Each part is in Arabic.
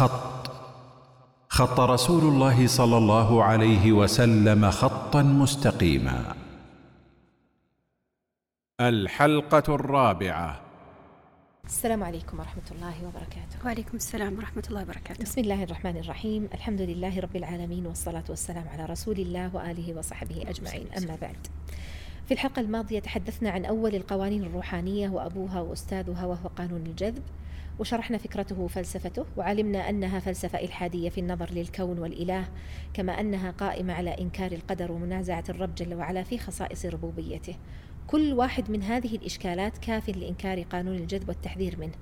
خط. خط رسول الله صلى الله عليه وسلم خطا مستقيما. الحلقة الرابعة. السلام عليكم ورحمة الله وبركاته. وعليكم السلام ورحمة الله وبركاته. بسم الله الرحمن الرحيم. الحمد لله رب العالمين والصلاة والسلام على رسول الله وآله وصحبه أجمعين. أما بعد. في الحلقة الماضية تحدثنا عن أول القوانين الروحانية وأبوها وأستاذها وهو قانون الجذب. وشرحنا فكرته وفلسفته وعلمنا أنها فلسفة إلحادية في النظر للكون والإله كما أنها قائمة على إنكار القدر ومنازعة الرب جل وعلا في خصائص ربوبيته. كل واحد من هذه الإشكالات كاف لإنكار قانون الجذب والتحذير منه.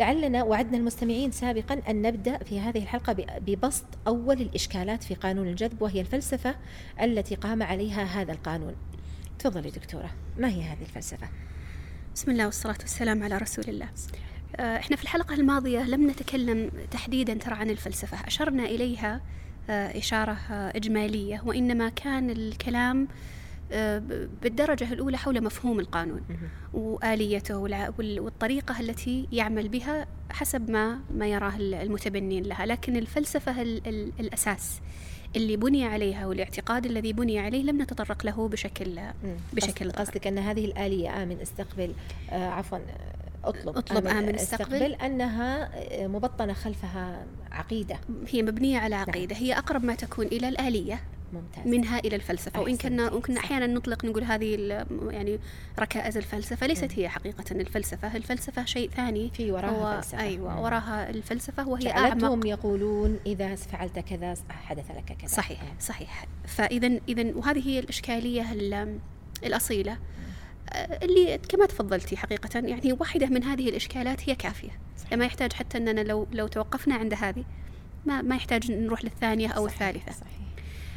لعلنا وعدنا المستمعين سابقا أن نبدأ في هذه الحلقة ببسط أول الإشكالات في قانون الجذب وهي الفلسفة التي قام عليها هذا القانون. تفضلي دكتورة ما هي هذه الفلسفة؟ بسم الله والصلاة والسلام على رسول الله. إحنا في الحلقة الماضية لم نتكلم تحديدا ترى عن الفلسفة. أشرنا إليها آه، إشارة آه، إجمالية وإنما كان الكلام بالدرجة الأولى حول مفهوم القانون وآليته والطريقة التي يعمل بها حسب ما ما يراه المتبنين لها. لكن الفلسفة الأساس اللي بني عليها والاعتقاد الذي بني عليه لم نتطرق له بشكل بشكل قصدك أن هذه الآلية امن استقبل آه عفوا أطلب اطلب آمن أستقبل, أنها آه، مبطنة خلفها عقيدة. هي مبنية على نعم. عقيدة. نعم. هي أقرب ما تكون إلى الآلية. ممتاز. منها إلى الفلسفة. وإن كنا ممكن أحيانا نطلق نقول هذه يعني ركائز الفلسفة. ليست هي حقيقة الفلسفة. الفلسفة شيء ثاني. في وراها فلسفة. أيوه وراها الفلسفة وهي أعمق. يقولون إذا فعلت كذا حدث لك كذا. صحيح صحيح. فاذا اذا وهذه هي الإشكالية الأصيلة. اللي كما تفضلتي حقيقة يعني واحدة من هذه الإشكالات هي كافية صحيح. ما يحتاج حتى أننا لو لو توقفنا عند هذه ما ما يحتاج نروح للثانية أو صحيح. الثالثة صحيح.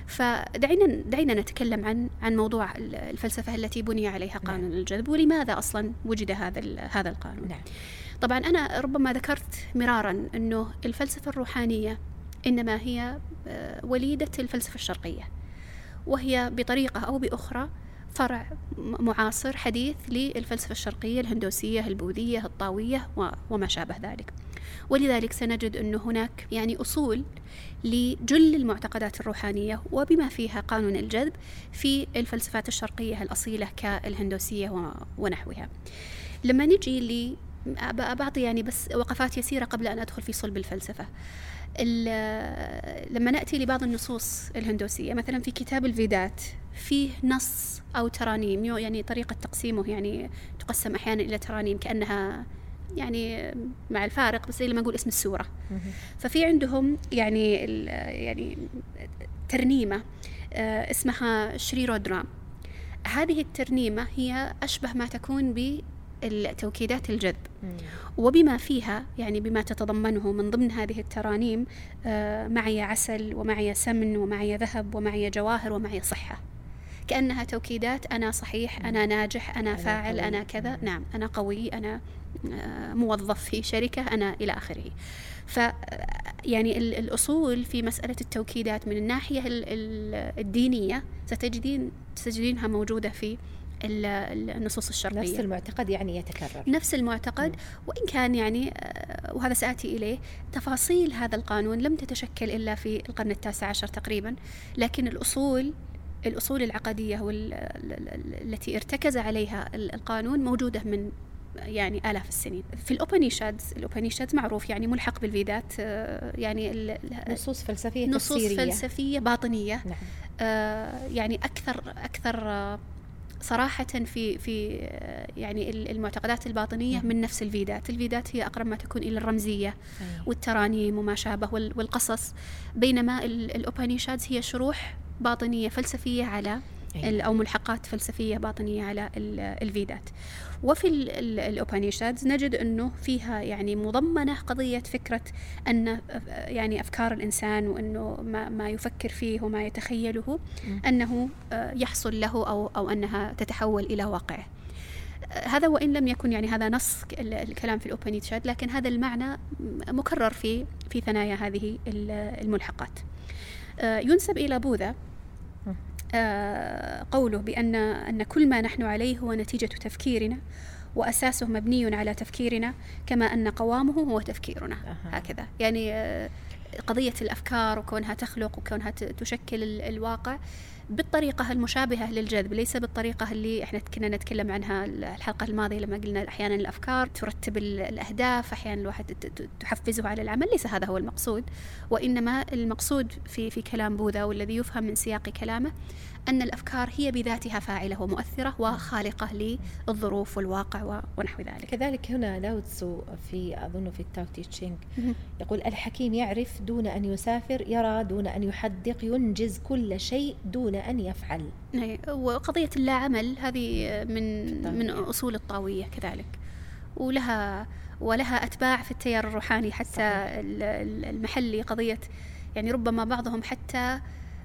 فدعينا دعينا نتكلم عن عن موضوع الفلسفة التي بني عليها. قانون نعم. الجذب ولماذا أصلا وجد هذا هذا القانون نعم. طبعا أنا ربما ذكرت مرارا أنه الفلسفة الروحانية إنما هي آه، وليدة الفلسفة الشرقية وهي بطريقة أو بأخرى فرع معاصر حديث للفلسفة الشرقية الهندوسية البوذية الطاوية وما شابه ذلك. ولذلك سنجد أن هناك يعني أصول لجل المعتقدات الروحانية وبما فيها قانون الجذب في الفلسفات الشرقية الأصيلة كالهندوسية ونحوها. لما نجي ل بعطي يعني بس وقفات يسيرة قبل أن أدخل في صلب الفلسفة. لما نأتي لبعض النصوص الهندوسية مثلا في كتاب الفيدات فيه نص أو ترانيم يعني طريقة تقسيمه يعني تقسم أحيانا إلى ترانيم كأنها يعني مع الفارق بس لما أقول اسم السورة. ففي عندهم يعني يعني ترنيمة آه، اسمها شريرودرام هذه الترنيمة هي أشبه ما تكون التوكيدات الجذب. وبما فيها يعني بما تتضمنه من ضمن هذه الترانيم آه، معي عسل ومعي سمن ومعي ذهب ومعي جواهر ومعي صحة. كأنها توكيدات أنا صحيح أنا ناجح أنا فاعل أنا كذا. نعم أنا قوي أنا آه، موظف في شركة أنا إلى آخره. ف يعني الأصول في مسألة التوكيدات من الناحية الدينية ستجدين تجدينها موجودة في النصوص الشرقية نفس المعتقد يعني يتكرر نفس المعتقد م. وإن كان يعني آه، وهذا سآتي إليه تفاصيل هذا القانون لم تتشكل إلا في القرن التاسع عشر تقريبا لكن الأصول الأصول العقدية التي ارتكز عليها القانون موجودة من يعني آلاف السنين في الأوبانيشادز الأوبانيشادز معروف يعني ملحق بالفيدات آه، يعني نصوص فلسفية نصوص تفسيرية. فلسفية باطنية نعم. آه يعني أكثر أكثر آه صراحة في في يعني المعتقدات الباطنية من نفس الفيدات، الفيدات هي أقرب ما تكون إلى الرمزية والترانيم وما شابه والقصص. بينما الأوبانيشادز هي شروح باطنية فلسفية على أو ملحقات فلسفية باطنية على الفيدات. وفي الأوبانيشادز نجد أنه فيها يعني مضمنة قضية فكرة أن يعني أفكار الإنسان وأنه ما, ما يفكر فيه وما يتخيله أنه آه، يحصل له أو, أو أنها تتحول إلى واقعه هذا وإن لم يكن يعني هذا نص الكلام في الأوبانيشاد لكن هذا المعنى مكرر في في ثنايا هذه الملحقات. آه، ينسب إلى بوذا قوله بأن أن كل ما نحن عليه هو نتيجة تفكيرنا وأساسه مبني على تفكيرنا كما أن قوامه هو تفكيرنا. هكذا يعني آه، قضية الأفكار وكونها تخلق وكونها تشكل ال- الواقع بالطريقة المشابهة للجذب ليس بالطريقة اللي إحنا كنا نتكلم عنها الحلقة الماضية لما قلنا أحيانا الأفكار ترتب ال- الأهداف أحيانا الواحد تحفزه على العمل ليس هذا هو المقصود. وإنما المقصود في في كلام بوذا والذي يفهم من سياق كلامه أن الأفكار هي بذاتها فاعلة ومؤثرة وخالقة للظروف والواقع ونحو ذلك كذلك هنا لاو تسو في أظن في التاو تي تشينغ مهم. يقول الحكيم يعرف دون أن يسافر يرى دون أن يحدق ينجز كل شيء دون أن يفعل إيه، وقضية اللا عمل هذه من. من أصول الطاوية كذلك ولها ولها أتباع في التيار الروحاني حتى صحيح. ال- ال- المحلي قضية يعني ربما بعضهم حتى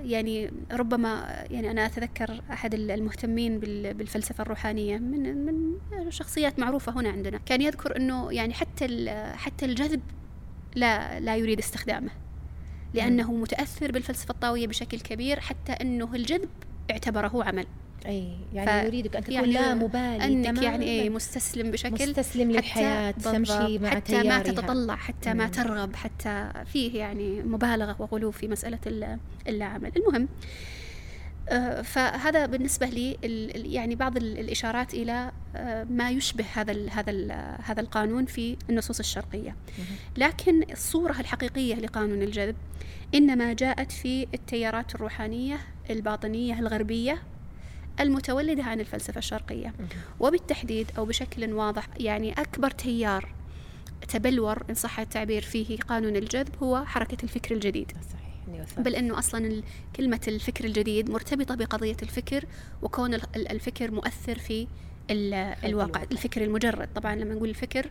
يعني ربما يعني أنا أتذكر أحد المهتمين بال- بالفلسفة الروحانية من من شخصيات معروفة هنا عندنا. كان يذكر أنه يعني حتى حتى الجذب لا لا يريد استخدامه لأنه متأثر بالفلسفة الطاوية بشكل كبير حتى أنه الجذب اعتبره عمل. أي يعني ف- يريدك أن تكون يعني لا مبالي تماماً. يعني إيه مستسلم بشكل مستسلم للحياة حتى تمشي مع حتى ما تتطلع حتى ما. ترغب حتى فيه يعني مبالغة وغلو في مسألة ال- اللاعمل المهم آه، فهذا بالنسبة لي يعني بعض ال- الإشارات إلى آه، ما يشبه هذا ال هذا ال هذا القانون في النصوص الشرقية. لكن الصورة الحقيقية لقانون الجذب إنما جاءت في التيارات الروحانية الباطنية الغربية المتولدة عن الفلسفة الشرقية وبالتحديد أو بشكل واضح يعني أكبر تيار تبلور إن صح التعبير فيه قانون الجذب هو حركة الفكر الجديد. بل إنه أصلا كلمة الفكر الجديد مرتبطة بقضية الفكر وكون ال- ال- الفكر مؤثر في ال- الواقع الواقع. الفكر المجرد طبعا لما نقول الفكر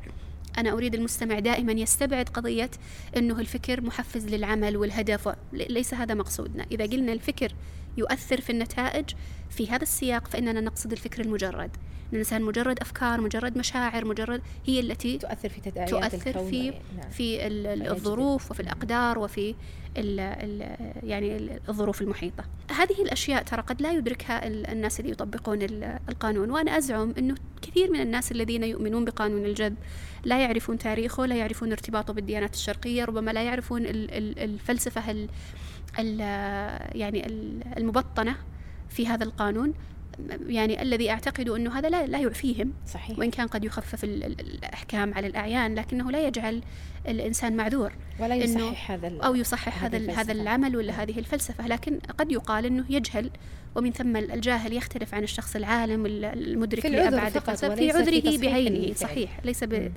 أنا أريد المستمع دائما يستبعد قضية إنه الفكر محفز للعمل والهدف ليس هذا مقصودنا إذا قلنا الفكر يؤثر في النتائج في هذا السياق فإننا نقصد الفكر المجرد إن الإنسان مجرد أفكار مجرد مشاعر مجرد هي التي تؤثر في تداعيات تؤثر الكون في نعم. في. الظروف وفي الأقدار وفي ال ال يعني ال- الظروف المحيطة هذه الأشياء ترى قد لا يدركها ال- الناس اللي يطبقون ال- القانون وأنا أزعم أنه كثير من الناس الذين يؤمنون بقانون الجذب لا يعرفون تاريخه لا يعرفون ارتباطه بالديانات الشرقية ربما لا يعرفون ال- ال- الفلسفة ال ال يعني ال- المبطنة في هذا القانون. يعني الذي أعتقد أنه هذا لا, لا يعفيهم. صحيح. وإن كان قد يخفف ال- ال- الأحكام على الأعيان لكنه لا يجعل الإنسان معذور ولا إنه- يصحح هذا أو يصحح هذا هذا. العمل ولا هذه الفلسفة لكن قد يقال أنه يجهل ومن ثم الجاهل يختلف عن الشخص العالم ال- المدرك في فقط الفلسفة في عذره بعينه. صحيح ليس ب...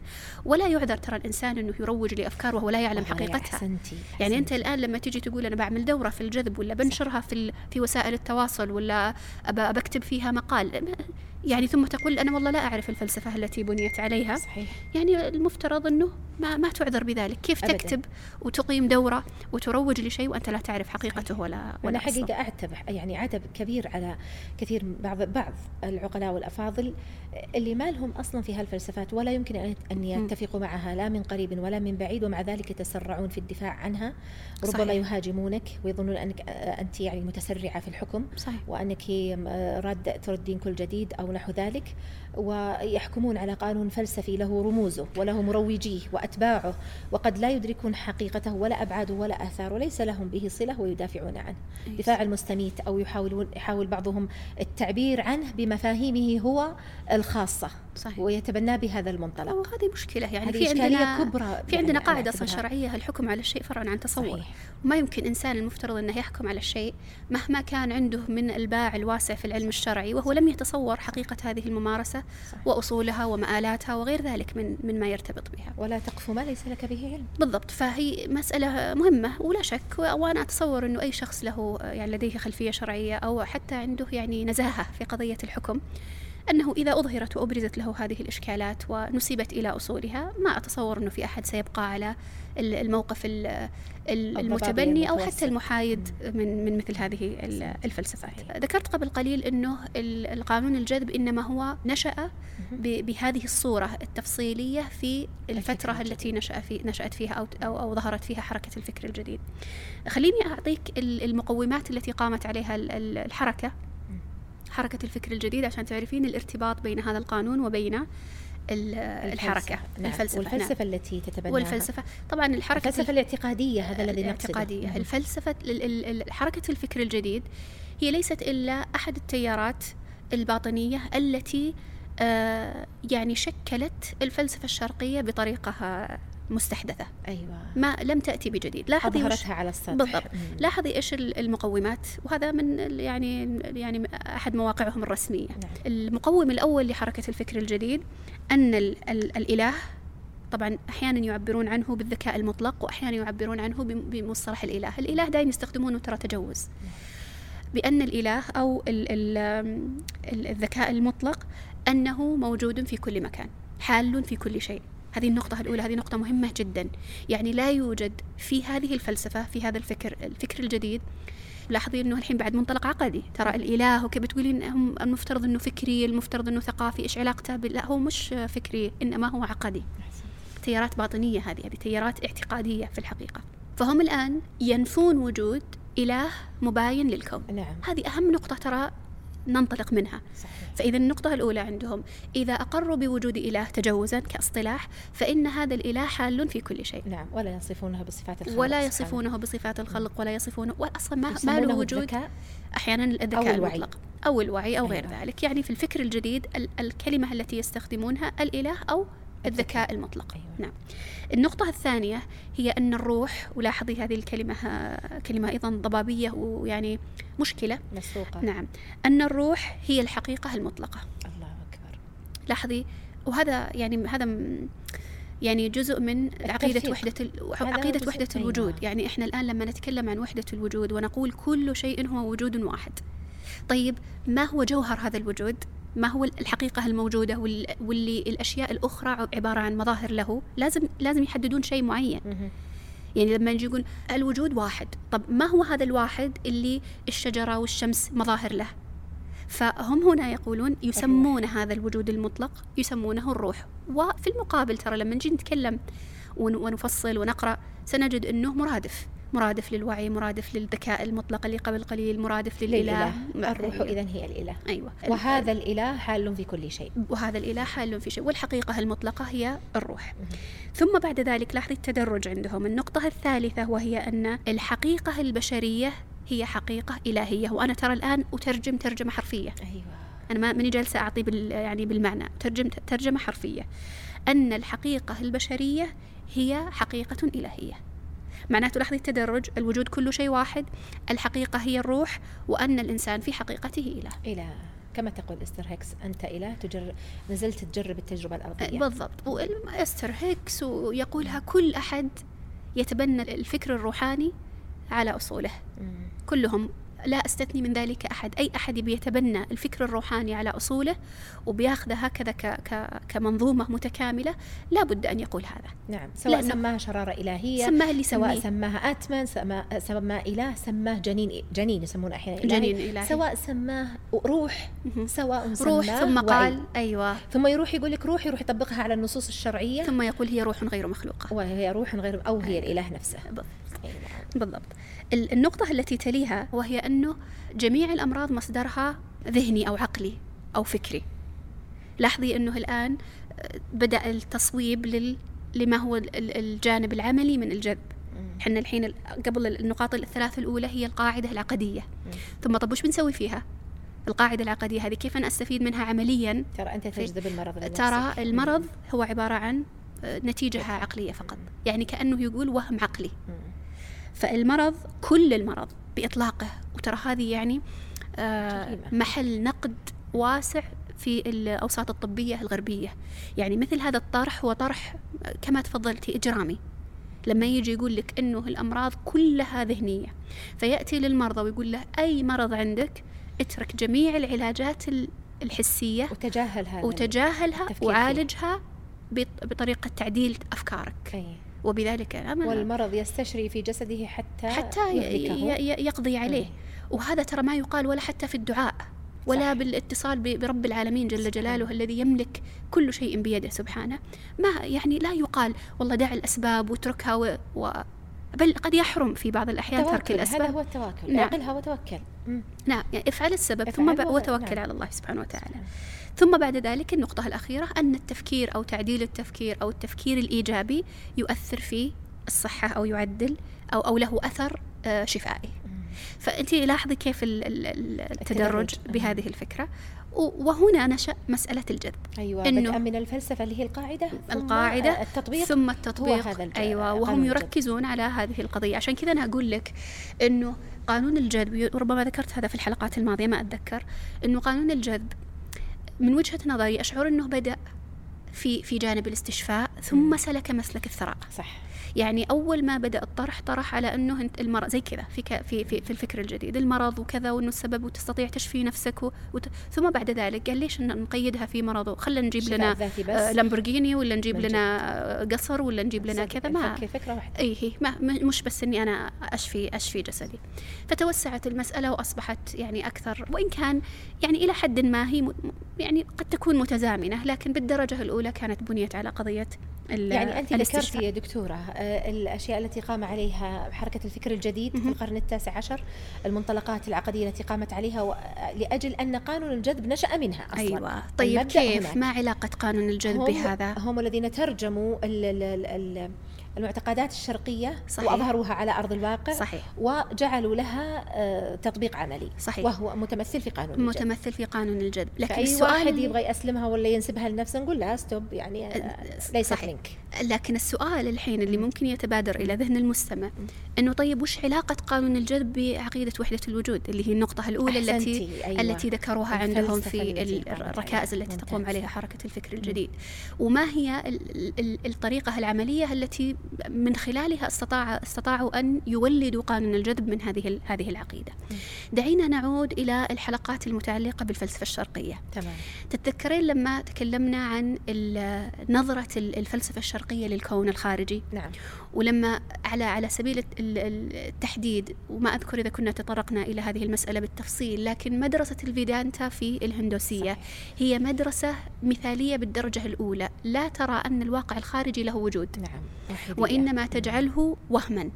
ولا يعذر ترى الإنسان أنه يروج لأفكار وهو لا يعلم حقيقتها أحسنتي يعني أنت. الآن لما تيجي تقول أنا بعمل دورة في الجذب ولا بنشرها في ال- في وسائل التواصل ولا بكتب فيها مقال يعني ثم تقول أنا والله لا أعرف الفلسفة التي بنيت عليها صحيح يعني المفترض أنه ما ما تعذر بذلك كيف أبداً. تكتب وتقيم دورة وتروج لشيء وأنت لا تعرف حقيقته ولا أنا ولا أصله. حقيقة أعتب يعني عتب كبير على كثير بعض بعض العقلاء والأفاضل اللي ما لهم أصلا في هالفلسفات ولا يمكن أن- يتفقوا معها لا من قريب ولا من بعيد ومع ذلك يتسرعون في الدفاع عنها ربما صحيح. يهاجمونك ويظنون أنك أنت يعني متسرعة في الحكم صحيح وأنك آه، راد تردين كل جديد أو نحو ذلك ويحكمون على قانون فلسفي له رموزه وله مروجيه وأتباعه وقد لا يدركون حقيقته ولا أبعاده ولا آثاره ليس لهم به صلة ويدافعون عنه. أي دفاع المستميت أو يحاولون يحاول بعضهم التعبير عنه بمفاهيمه هو الخاصة صحيح. ويتبناه بهذا المنطلق. وهذه مشكلة يعني في عندنا كبرى في عندنا يعني أصلا أعتبرها. شرعية الحكم على الشيء فرع عن تصور صحيح. ما يمكن إنسان المفترض أنه يحكم على الشيء مهما كان عنده من الباع الواسع في العلم الشرعي وهو لم يتصور حقيقة هذه الممارسة. وأصولها ومآلاتها وغير ذلك من من ما يرتبط بها. ولا تقف ما ليس لك به علم. بالضبط. فهي مسألة مهمة ولا شك وأنا أتصور أنه أي شخص له يعني لديه خلفية شرعية أو حتى عنده يعني نزاهة في قضية الحكم. أنه إذا أظهرت وأبرزت له هذه الإشكالات ونسبت إلى أصولها ما أتصور أنه في أحد سيبقى على ال- الموقف ال- ال- المتبني أو حتى. المحايد من من مثل هذه ال- الفلسفات ذكرت قبل قليل أنه ال- القانون الجذب إنما هو نشأ بهذه الصورة التفصيلية في الفترة. التي نشأ في نشأت فيها أو, أو, أو ظهرت فيها حركة الفكر الجديد. خليني أعطيك ال- المقومات التي قامت عليها ال- ال- الحركة. حركة الفكر الجديد عشان تعرفين الارتباط بين هذا القانون وبين الحركة نعم. الفلسفة. والفلسفة نعم. التي تتبناها. والفلسفة. طبعا الحركة الفلسفة الاعتقادية هذا الذي نقصده. الاعتقادية. الفلسفة حركة الفكر الجديد هي ليست إلا أحد التيارات الباطنية التي آه يعني شكلت الفلسفة الشرقية بطريقة مستحدثة. أيوة. ما لم تأتي بجديد. لاحظي أظهرتها على السطح. بالضبط. لاحظي إيش المقومات. وهذا من يعني يعني أحد مواقعهم الرسمية. نعم. المقوم الأول لحركة الفكر الجديد أن ال ال الإله طبعا أحيانا يعبرون عنه بالذكاء المطلق واحيانا يعبرون عنه بمصطلح الإله، الإله دائما يستخدمونه ترى تجوز. بأن الإله أو ال ال الذكاء المطلق أنه موجود في كل مكان، حال في كل شيء. هذه النقطة الأولى هذه نقطة مهمة جدا. يعني لا يوجد في هذه الفلسفة في هذا الفكر الفكر الجديد لاحظي إنه الحين بعد منطلق عقدي. ترى الإله وكيف بتقولين هم المفترض إنه فكري المفترض إنه ثقافي إيش علاقته لا هو مش فكري إنما هو عقدي. تيارات باطنية هذه هذه تيارات اعتقادية في الحقيقة. فهم الآن ينفون وجود إله مباين للكون. نعم. هذه أهم نقطة ترى ننطلق منها. صحيح. فإذا النقطة الأولى عندهم إذا أقروا بوجود إله تجوزا كاصطلاح فإن هذا الإله حال في كل شيء. نعم ولا يصفونه بصفات الخلق ولا يصفونه بصفات الخلق ولا يصفونه وأصلا ما, ما له وجود. أحيانا الذكاء أو الوعي. المطلق. أو الوعي أو غير أيوة. ذلك. يعني في الفكر الجديد الكلمة التي يستخدمونها الإله أو الذكاء المطلق. أيوة. نعم. النقطة الثانية هي أن الروح ولاحظي هذه الكلمة كلمة أيضا ضبابية ويعني مشكلة. مسروقة. نعم. أن الروح هي الحقيقة المطلقة. الله أكبر. لاحظي وهذا يعني هذا يعني جزء من عقيدة وحدة عقيدة وحدة الوجود. أيوة. يعني إحنا الآن لما نتكلم عن وحدة الوجود ونقول كل شيء هو وجود واحد. طيب ما هو جوهر هذا الوجود؟ ما هو الحقيقة الموجودة واللي الأشياء الأخرى عبارة عن مظاهر له لازم لازم يحددون شيء معين. يعني لما نجي نقول الوجود واحد طب ما هو هذا الواحد اللي الشجرة والشمس مظاهر له؟ فهم هنا يقولون يسمون هذا الوجود المطلق يسمونه الروح. وفي المقابل ترى لما نجي نتكلم ونفصل ونقرأ سنجد أنه مرادف. مرادف للوعي مرادف للذكاء المطلق اللي قبل قليل مرادف للإله. الروح إذا هي الإله. أيوة. وهذا الإله حال في كل شيء. وهذا الإله حال في شيء. والحقيقة المطلقة هي الروح. ثم بعد ذلك لاحظي التدرج عندهم. النقطة الثالثة وهي أن الحقيقة البشرية هي حقيقة إلهية. وأنا ترى الآن أترجم ترجمة حرفية. أيوة. أنا ما ماني جالسة أعطي بال يعني بالمعنى. ترجم ترجمة حرفية. أن الحقيقة البشرية هي حقيقة إلهية. معناته لاحظي التدرج الوجود كله شيء واحد الحقيقة هي الروح وأن الإنسان في حقيقته إله. إله. كما تقول إستر هيكس أنت إله تجر... نزلت تجرب التجربة الأرضية. بالضبط. واستر هيكس ويقولها كل أحد يتبنى الفكر الروحاني على أصوله. مم. كلهم لا أستثني من ذلك أحد، أي أحد يبي يتبنى الفكر الروحاني على أصوله وبياخذه هكذا ك ك كمنظومة متكاملة، لابد أن يقول هذا. نعم، سواء سماها شرارة إلهية سماها اللي سواء سماها اتمن سماه سماه إله، سماه جنين جنين يسمونه أحيانا جنين إلهي. سواء سماه روح سواء سماه روح ثم قال وعي. أيوه. ثم يروح يقول لك روح يروح يطبقها على النصوص الشرعية. ثم يقول هي روح غير مخلوقة. وهي روح غير أو هي الإله نفسه. بالضبط. بالضبط. النقطة التي تليها وهي أنه جميع الأمراض مصدرها ذهني أو عقلي أو فكري. لاحظي أنه الآن بدأ التصويب لل لما هو الجانب العملي من الجذب. إحنا الحين قبل النقاط الثلاث الأولى هي القاعدة العقدية. ثم طب وش بنسوي فيها؟ القاعدة العقدية هذه كيف أنا أستفيد منها عمليا؟ ترى أنت تجذب المرض ترى المرض هو عبارة عن نتيجة عقلية فقط. يعني كأنه يقول وهم عقلي. فالمرض كل المرض بإطلاقه. وترى هذه يعني آه محل نقد واسع في الأوساط الطبية الغربية. يعني مثل هذا الطرح هو طرح كما تفضلتي إجرامي. لما يجي يقول لك أنه الأمراض كلها ذهنية فيأتي للمرضى ويقول له أي مرض عندك؟ اترك جميع العلاجات الحسية وتجاهل هذا وتجاهلها وعالجها بطريقة تعديل أفكارك. أي. وبذلك والمرض يستشري في جسده حتى حتى يقضي عليه. وهذا ترى ما يقال ولا حتى في الدعاء ولا صح. بالاتصال برب العالمين جل جلاله الذي يملك كل شيء بيده سبحانه. ما يعني لا يقال والله دع الأسباب واتركها و... و... بل قد يحرم في بعض الأحيان ترك الأسباب هذا هو التواكل نعم. اعقلها وتوكل. نعم. يعني افعل السبب ثم وتوكل نعم. على الله سبحانه وتعالى. ثم بعد ذلك النقطة الأخيرة أن التفكير أو تعديل التفكير أو التفكير الإيجابي يؤثر في الصحة أو يعدل أو أو له أثر آه، شفائي. فأنت لاحظي كيف ال- ال- ال- التدرج. بهذه الفكرة. وهنا نشأ مسألة الجذب. أيوه إنه- من الفلسفة اللي هي القاعدة ثم القاعدة التطبيق ثم التطبيق. هذا الج- أيوة وهم. يركزون على هذه القضية. عشان كذا أنا أقول لك أنه قانون الجذب وربما ذكرت هذا في الحلقات الماضية ما أتذكر أنه قانون الجذب من وجهة نظري أشعر أنه بدأ في في جانب الاستشفاء ثم سلك مسلك الثراء. صح. يعني أول ما بدأ الطرح طرح على إنه أنت المرض زي كذا في في في, في الفكر الجديد المرض وكذا وإنه السبب وتستطيع تشفي نفسك و... وت... ثم بعد ذلك قال ليش نقيدها في مرض؟ خلينا نجيب لنا. آه، لامبورجيني ولا نجيب. لنا آه، قصر ولا نجيب لنا كذا؟ ما نفكر فكرة واحدة. اي هي ما م- مش بس إني أنا أشفي أشفي جسدي. فتوسعت المسألة وأصبحت يعني أكثر. وإن كان يعني إلى حد ما هي يعني قد تكون متزامنة لكن بالدرجة الأولى كانت بنيت على قضية ال- يعني الاستشفاء. ذكرتي يا دكتورة آه، الأشياء التي قام عليها حركة الفكر الجديد في. القرن التاسع عشر المنطلقات العقدية التي قامت عليها و- لأجل أن قانون الجذب نشأ منها أصلا أيوه طيب كيف هناك. ما علاقة قانون الجذب هم بهذا هم الذين ترجموا ال- ال- ال- المعتقدات الشرقية صحيح. وأظهروها على أرض الواقع صحيح وجعلوا لها آه، تطبيق عملي صحيح. وهو متمثل في قانون الجذب متمثل في قانون الجذب لكن فأي السؤال واحد يبغى يسلمها ولا ينسبها لنفسه نقول لا ستوب يعني آه، ليست صحيح. منك لكن السؤال الحين اللي ممكن يتبادر إلى ذهن المستمع إنه طيب وش علاقة قانون الجذب بعقيدة وحدة الوجود اللي هي النقطة الأولى التي أيوة. التي ذكروها عندهم في الركائز. التي تقوم ممتاز. عليها حركة الفكر الجديد وما هي ال- ال- الطريقة العملية التي من خلالها استطاع استطاعوا أن يولدوا قانون الجذب من هذه هذه العقيدة. دعينا نعود إلى الحلقات المتعلقة بالفلسفة الشرقية. تمام. تتذكرين لما تكلمنا عن نظرة ال- الفلسفة الشرقية للكون الخارجي؟ نعم. ولما على على سبيل الت- ال- ال- التحديد وما أذكر إذا كنا تطرقنا إلى هذه المسألة بالتفصيل لكن مدرسة الفيدانتا في الهندوسية صحيح. هي مدرسة مثالية بالدرجة الأولى. لا ترى أن الواقع الخارجي له وجود. نعم. وإنما تجعله وهما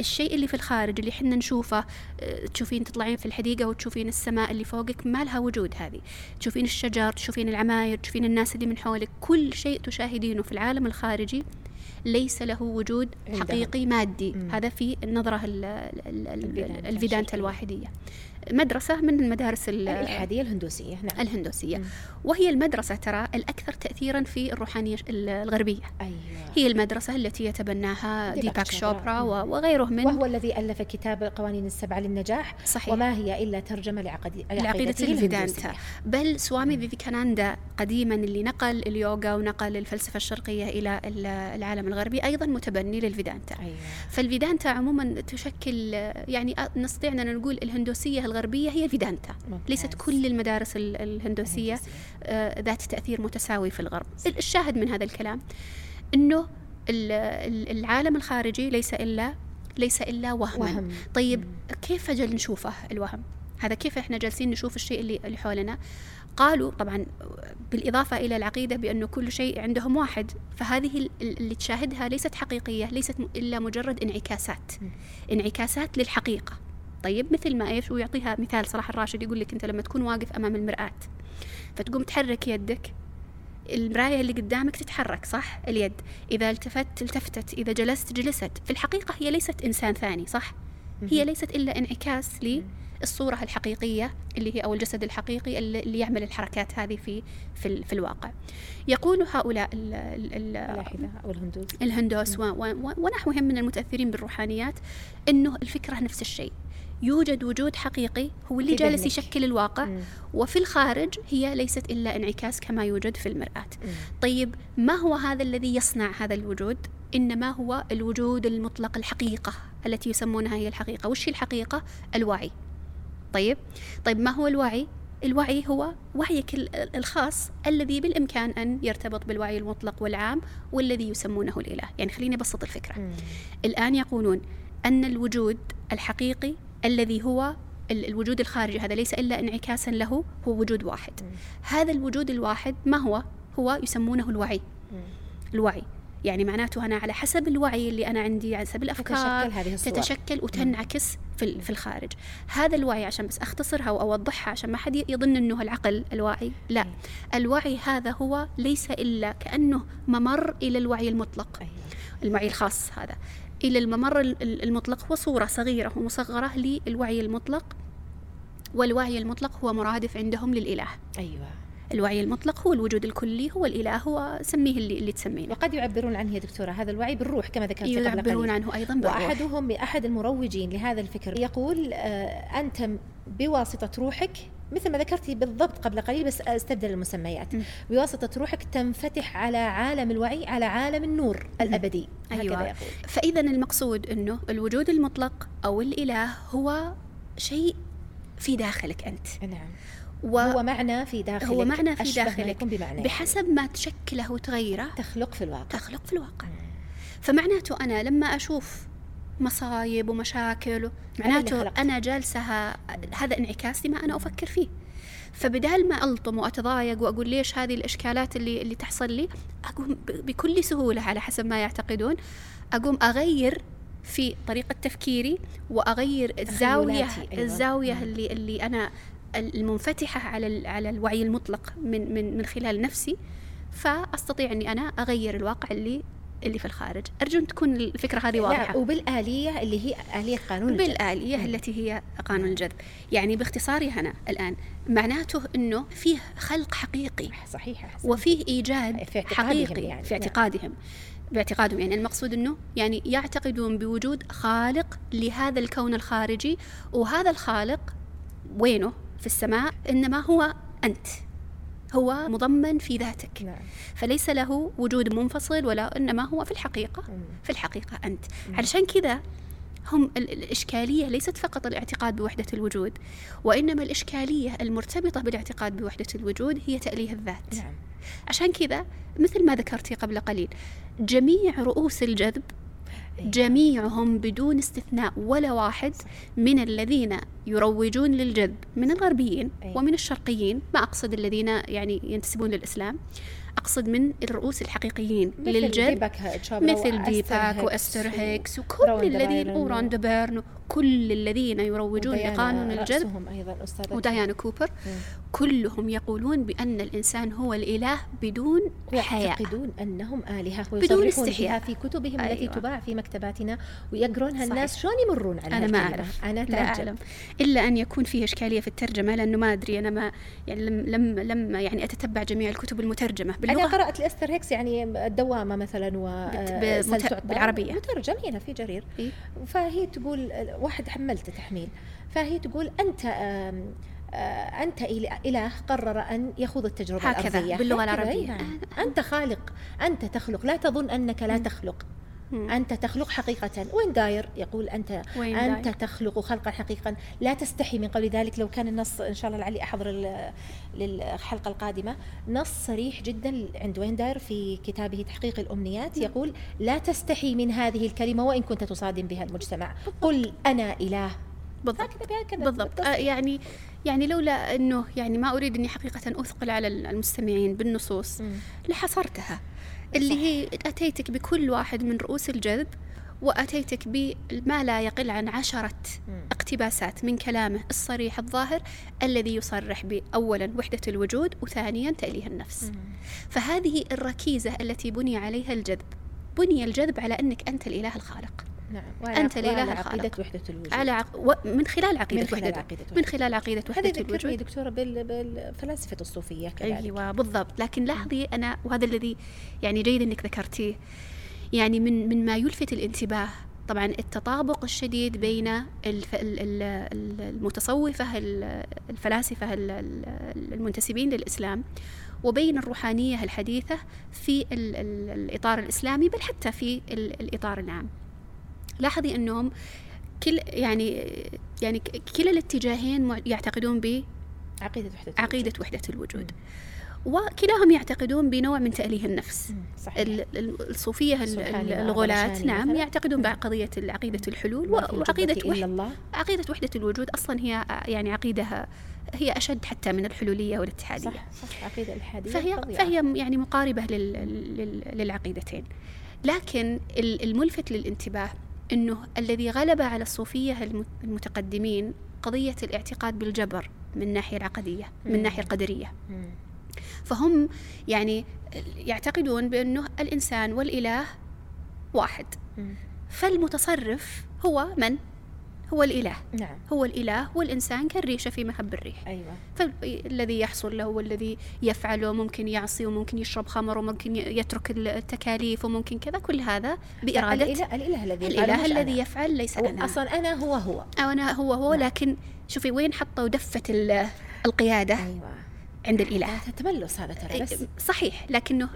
الشيء اللي في الخارج اللي حنا نشوفه آه، تشوفين تطلعين في الحديقة وتشوفين السماء اللي فوقك ما لها وجود هذه تشوفين الشجر تشوفين العماير تشوفين الناس اللي من حولك كل شيء تشاهدينه في العالم الخارجي ليس له وجود. حقيقي مادي مم. هذا في النظرة ال- ال- ال- الفيدانتا. الواحدية مدرسة من المدارس ال- الإلحادية الهندوسية نعم. الهندوسية. مم. وهي المدرسة ترى الأكثر تأثيرا في الروحانية ال- الغربية. أيوة. هي المدرسة التي يتبناها ديباك ديباك شوبرا. شوبرا وغيره من وهو الذي ألف كتاب القوانين السبعة للنجاح. صحيح. وما هي إلا ترجمة لعقد... لعقيدة الفيدانتا. بل سوامي فيفيكاناندا قديما اللي نقل اليوغا ونقل الفلسفة الشرقية إلى ال- العالم الغربي أيضا متبني للفيدانتا. أيوة. فالفيدانتا عموما تشكل يعني نستطيع أن نقول الهندوسية الغربية هي فيدانتا. ليست كل المدارس ال- الهندوسية. آه، ذات تأثير متساوي في الغرب الشاهد من هذا الكلام أنه ال- ال- العالم الخارجي ليس إلا ليس إلا وهما وهم. طيب. كيف أجل نشوفه الوهم هذا كيف إحنا جالسين نشوف الشيء اللي اللي حولنا قالوا طبعا بالإضافة إلى العقيدة بأنه كل شيء عندهم واحد فهذه ال- اللي تشاهدها ليست حقيقية ليست إلا مجرد انعكاسات. انعكاسات للحقيقة طيب مثل ما إيش ويعطيها مثال صلاح الراشد يقول لك أنت لما تكون واقف أمام المرآة فتقوم تحرك يدك المراية اللي قدامك تتحرك صح؟ اليد. إذا التفت التفتت إذا جلست جلست. في الحقيقة هي ليست إنسان ثاني صح؟ هي. ليست إلا انعكاس للصورة الحقيقية اللي هي أو الجسد الحقيقي اللي يعمل الحركات هذه في في, في الواقع. يقول هؤلاء ال ال ال اللاحدة أو الهندوس الهندوس ونحوهم من المتأثرين بالروحانيات أنه الفكرة نفس الشيء. يوجد وجود حقيقي هو اللي جالس ذهنك. يشكل الواقع. مم. وفي الخارج هي ليست إلا انعكاس كما يوجد في المرآة. مم. طيب ما هو هذا الذي يصنع هذا الوجود؟ إنما هو الوجود المطلق الحقيقة التي يسمونها هي الحقيقة. وش هي الحقيقة؟ الوعي. طيب طيب ما هو الوعي؟ الوعي هو وعيك ال- الخاص الذي بالإمكان أن يرتبط بالوعي المطلق والعام والذي يسمونه الإله. يعني خليني أبسط الفكرة. مم. الآن يقولون أن الوجود الحقيقي الذي هو ال- الوجود الخارجي. هذا ليس إلا انعكاسا له هو وجود واحد. هذا الوجود الواحد ما هو؟ هو يسمونه الوعي. الوعي. يعني معناته أنا على حسب الوعي اللي أنا عندي على حسب الأفكار تتشكل هذه الصور. تتشكل وتنعكس في في الخارج. هذا الوعي عشان بس أختصرها وأوضحها عشان ما حد يظن أنه العقل الواعي. لا. الوعي هذا هو ليس إلا كأنه ممر إلى الوعي المطلق. أيوة. الوعي الخاص هذا. إلى الممر ال- ال- المطلق هو صورة صغيرة ومصغرة للوعي المطلق والوعي المطلق هو مرادف عندهم للإله. أيوه. الوعي المطلق هو الوجود الكلي هو الإله هو سميه اللي, اللي تسمينه. وقد يعبرون عنه يا دكتورة هذا الوعي بالروح كما ذكرت قبل يعبرون قليل. عنه أيضا بالروح. وأحدهم أحد المروجين لهذا الفكر يقول آه، أنت بواسطة روحك مثل ما ذكرتي بالضبط قبل قليل بس أستبدل المسميات. م. بواسطه روحك تنفتح على عالم الوعي على عالم النور الأبدي. يقول. فإذا المقصود أنه الوجود المطلق أو الإله هو شيء في داخلك أنت. نعم. و هو معنى في داخلك هو معنى في داخلك. بمعنى. بحسب ما تشكله وتغيره تخلق في الواقع. تخلق في الواقع. فمعناته أنا لما أشوف مصايب ومشاكل معناته. أنا جالسة هذا انعكاس لما أنا أفكر فيه فبدال ما ألطم وأتضايق وأقول ليش هذه الإشكالات اللي اللي تحصل لي أقوم بكل سهولة على حسب ما يعتقدون أقوم أغير في طريقة تفكيري وأغير الزاوية أيوة. الزاوية. اللي اللي أنا المنفتحة على على الوعي المطلق من من من خلال نفسي فأستطيع إني أنا أغير الواقع اللي اللي في الخارج. أرجو أن تكون الفكرة هذه نعم واضحة. وبالآلية اللي هي آلية قانون الجذب. بالآلية التي هي قانون الجذب. يعني باختصاري هنا الآن معناته أنه فيه خلق حقيقي. صحيح. وفيه إيجاد في حقيقي يعني. في نعم. اعتقادهم. باعتقادهم. يعني المقصود أنه يعني يعتقدون بوجود خالق لهذا الكون الخارجي وهذا الخالق وينه في السماء؟ إنما هو أنت. هو مضمن في ذاتك. نعم. فليس له وجود منفصل ولا إنما هو في الحقيقة. في الحقيقة أنت. علشان كذا هم ال- الإشكالية ليست فقط الاعتقاد بوحدة الوجود وإنما الإشكالية المرتبطة بالاعتقاد بوحدة الوجود هي تأليه الذات. نعم. عشان كذا مثل ما ذكرتي قبل قليل جميع رؤوس الجذب. جميعهم بدون استثناء ولا واحد من الذين يروجون للجذب من الغربيين أي. ومن الشرقيين ما أقصد الذين يعني ينتسبون للإسلام أقصد من الرؤوس الحقيقيين مثل للجذب مثل ديباك وأستر هيكس وكل الذين وروندا بيرن كل الذين يروجون لقانون الجذب أيضا أستاذة وديانا كوبر مم. كلهم يقولون بأن الإنسان هو الإله بدون حياء ويعتقدون أنهم آلهة بدون ويصرحون استحياء. بها في كتبهم التي أيوة. تباع في مكتباتنا ويقرونها صحيح. الناس شلون يمرون على أنا ما؟ أعرف لا تعجب أعلم إلا أن يكون فيه إشكالية في الترجمة لأنه ما أدري أنا ما يعني لم لم, لم يعني أتتبع جميع الكتب المترجمة باللغة قرأت لأستر هيكس يعني الدوامه مثلا و آه، بالعربية. مترجم هنا في جرير إيه؟ فهي تقول واحد حملته تحميل فهي تقول آه، أنت إله قرر أن يخوض التجربة هكذا، الأرضية. باللغة العربية. أنت خالق أنت تخلق. لا تظن أنك لا تخلق. أنت تخلق حقيقة. وين داير؟ يقول أنت. وين أنت داير؟ تخلق خلقا حقيقا. لا تستحي من قول ذلك. لو كان النص إن شاء الله لعلي أحضر للحلقة القادمة. نص صريح جدا عند وين داير في كتابه تحقيق الأمنيات. يقول لا تستحي من هذه الكلمة وإن كنت تصادم بها المجتمع. قل أنا إله. بالضبط. هكذا بهكذا بالضبط. آه يعني يعني لولا إنه يعني ما أريد إني حقيقة اثقل على المستمعين بالنصوص. لحصرتها. اللي هي أتيتك بكل واحد من رؤوس الجذب وأتيتك بما لا يقل عن عشرة. اقتباسات من كلامه الصريح الظاهر الذي يصرح باولا وحدة الوجود وثانيا تأليه النفس. فهذه الركيزة التي بني عليها الجذب. بني الجذب على أنك أنت الإله الخالق. نعم. أنت وعلى الإله عقيدة الخالق. وحدة الوجود. على عق... و... من خلال عقيدة من خلال عقيدة من وحدة. خلال عقيدة هذا وحده يذكرني الوجود. دكتورة بال- بالفلاسفة الصوفية كذلك. أيوه بالضبط. لكن لاحظي أنا وهذا الذي يعني جيد إنك ذكرتيه. يعني من من ما يلفت الانتباه طبعا التطابق الشديد بين الف... ال- ال- ال- المتصوفة ال- الفلاسفة ال- ال- المنتسبين للإسلام وبين الروحانية الحديثة في ال... ال... الإطار الإسلامي بل حتى في ال... الإطار العام. لاحظي إنهم كل يعني يعني كلا الاتجاهين يعتقدون ب عقيدة وحدة عقيدة وحدة الوجود. وكلاهم يعتقدون بنوع من تأليه النفس. صحيح. ال- ال- الصوفية الغلاة نعم مثلاً. يعتقدون بعقضية عقيدة الحلول وعقيدة وحدة الله. عقيدة وحدة الوجود أصلا هي يعني عقيدة هي أشد حتى من الحلولية والاتحادية. صح صح عقيدة إلحادية فهي فظيعة. فهي يعني مقاربة لل لل للعقيدتين. لكن الملفت للانتباه أنه الذي غلب على الصوفية المتقدمين قضية الاعتقاد بالجبر من الناحية العقدية من الناحية القدرية. فهم يعني يعتقدون بأنه الإنسان والإله واحد. فالمتصرف هو من؟ هو الإله. نعم. هو الإله والإنسان كالريشة في محب الريح. أيوة. فالذي يحصل له والذي يفعله ممكن يعصي وممكن يشرب خمر وممكن يترك التكاليف وممكن كذا كل هذا بإرادة الإله, الإله الذي الإله الذي يفعل ليس أنا. أصلا أنا هو هو. أو أنا هو هو نعم. لكن شوفي وين حطوا دفة القيادة؟ أيوة. عند الإله. تملص هذا ترى بس صحيح لكنه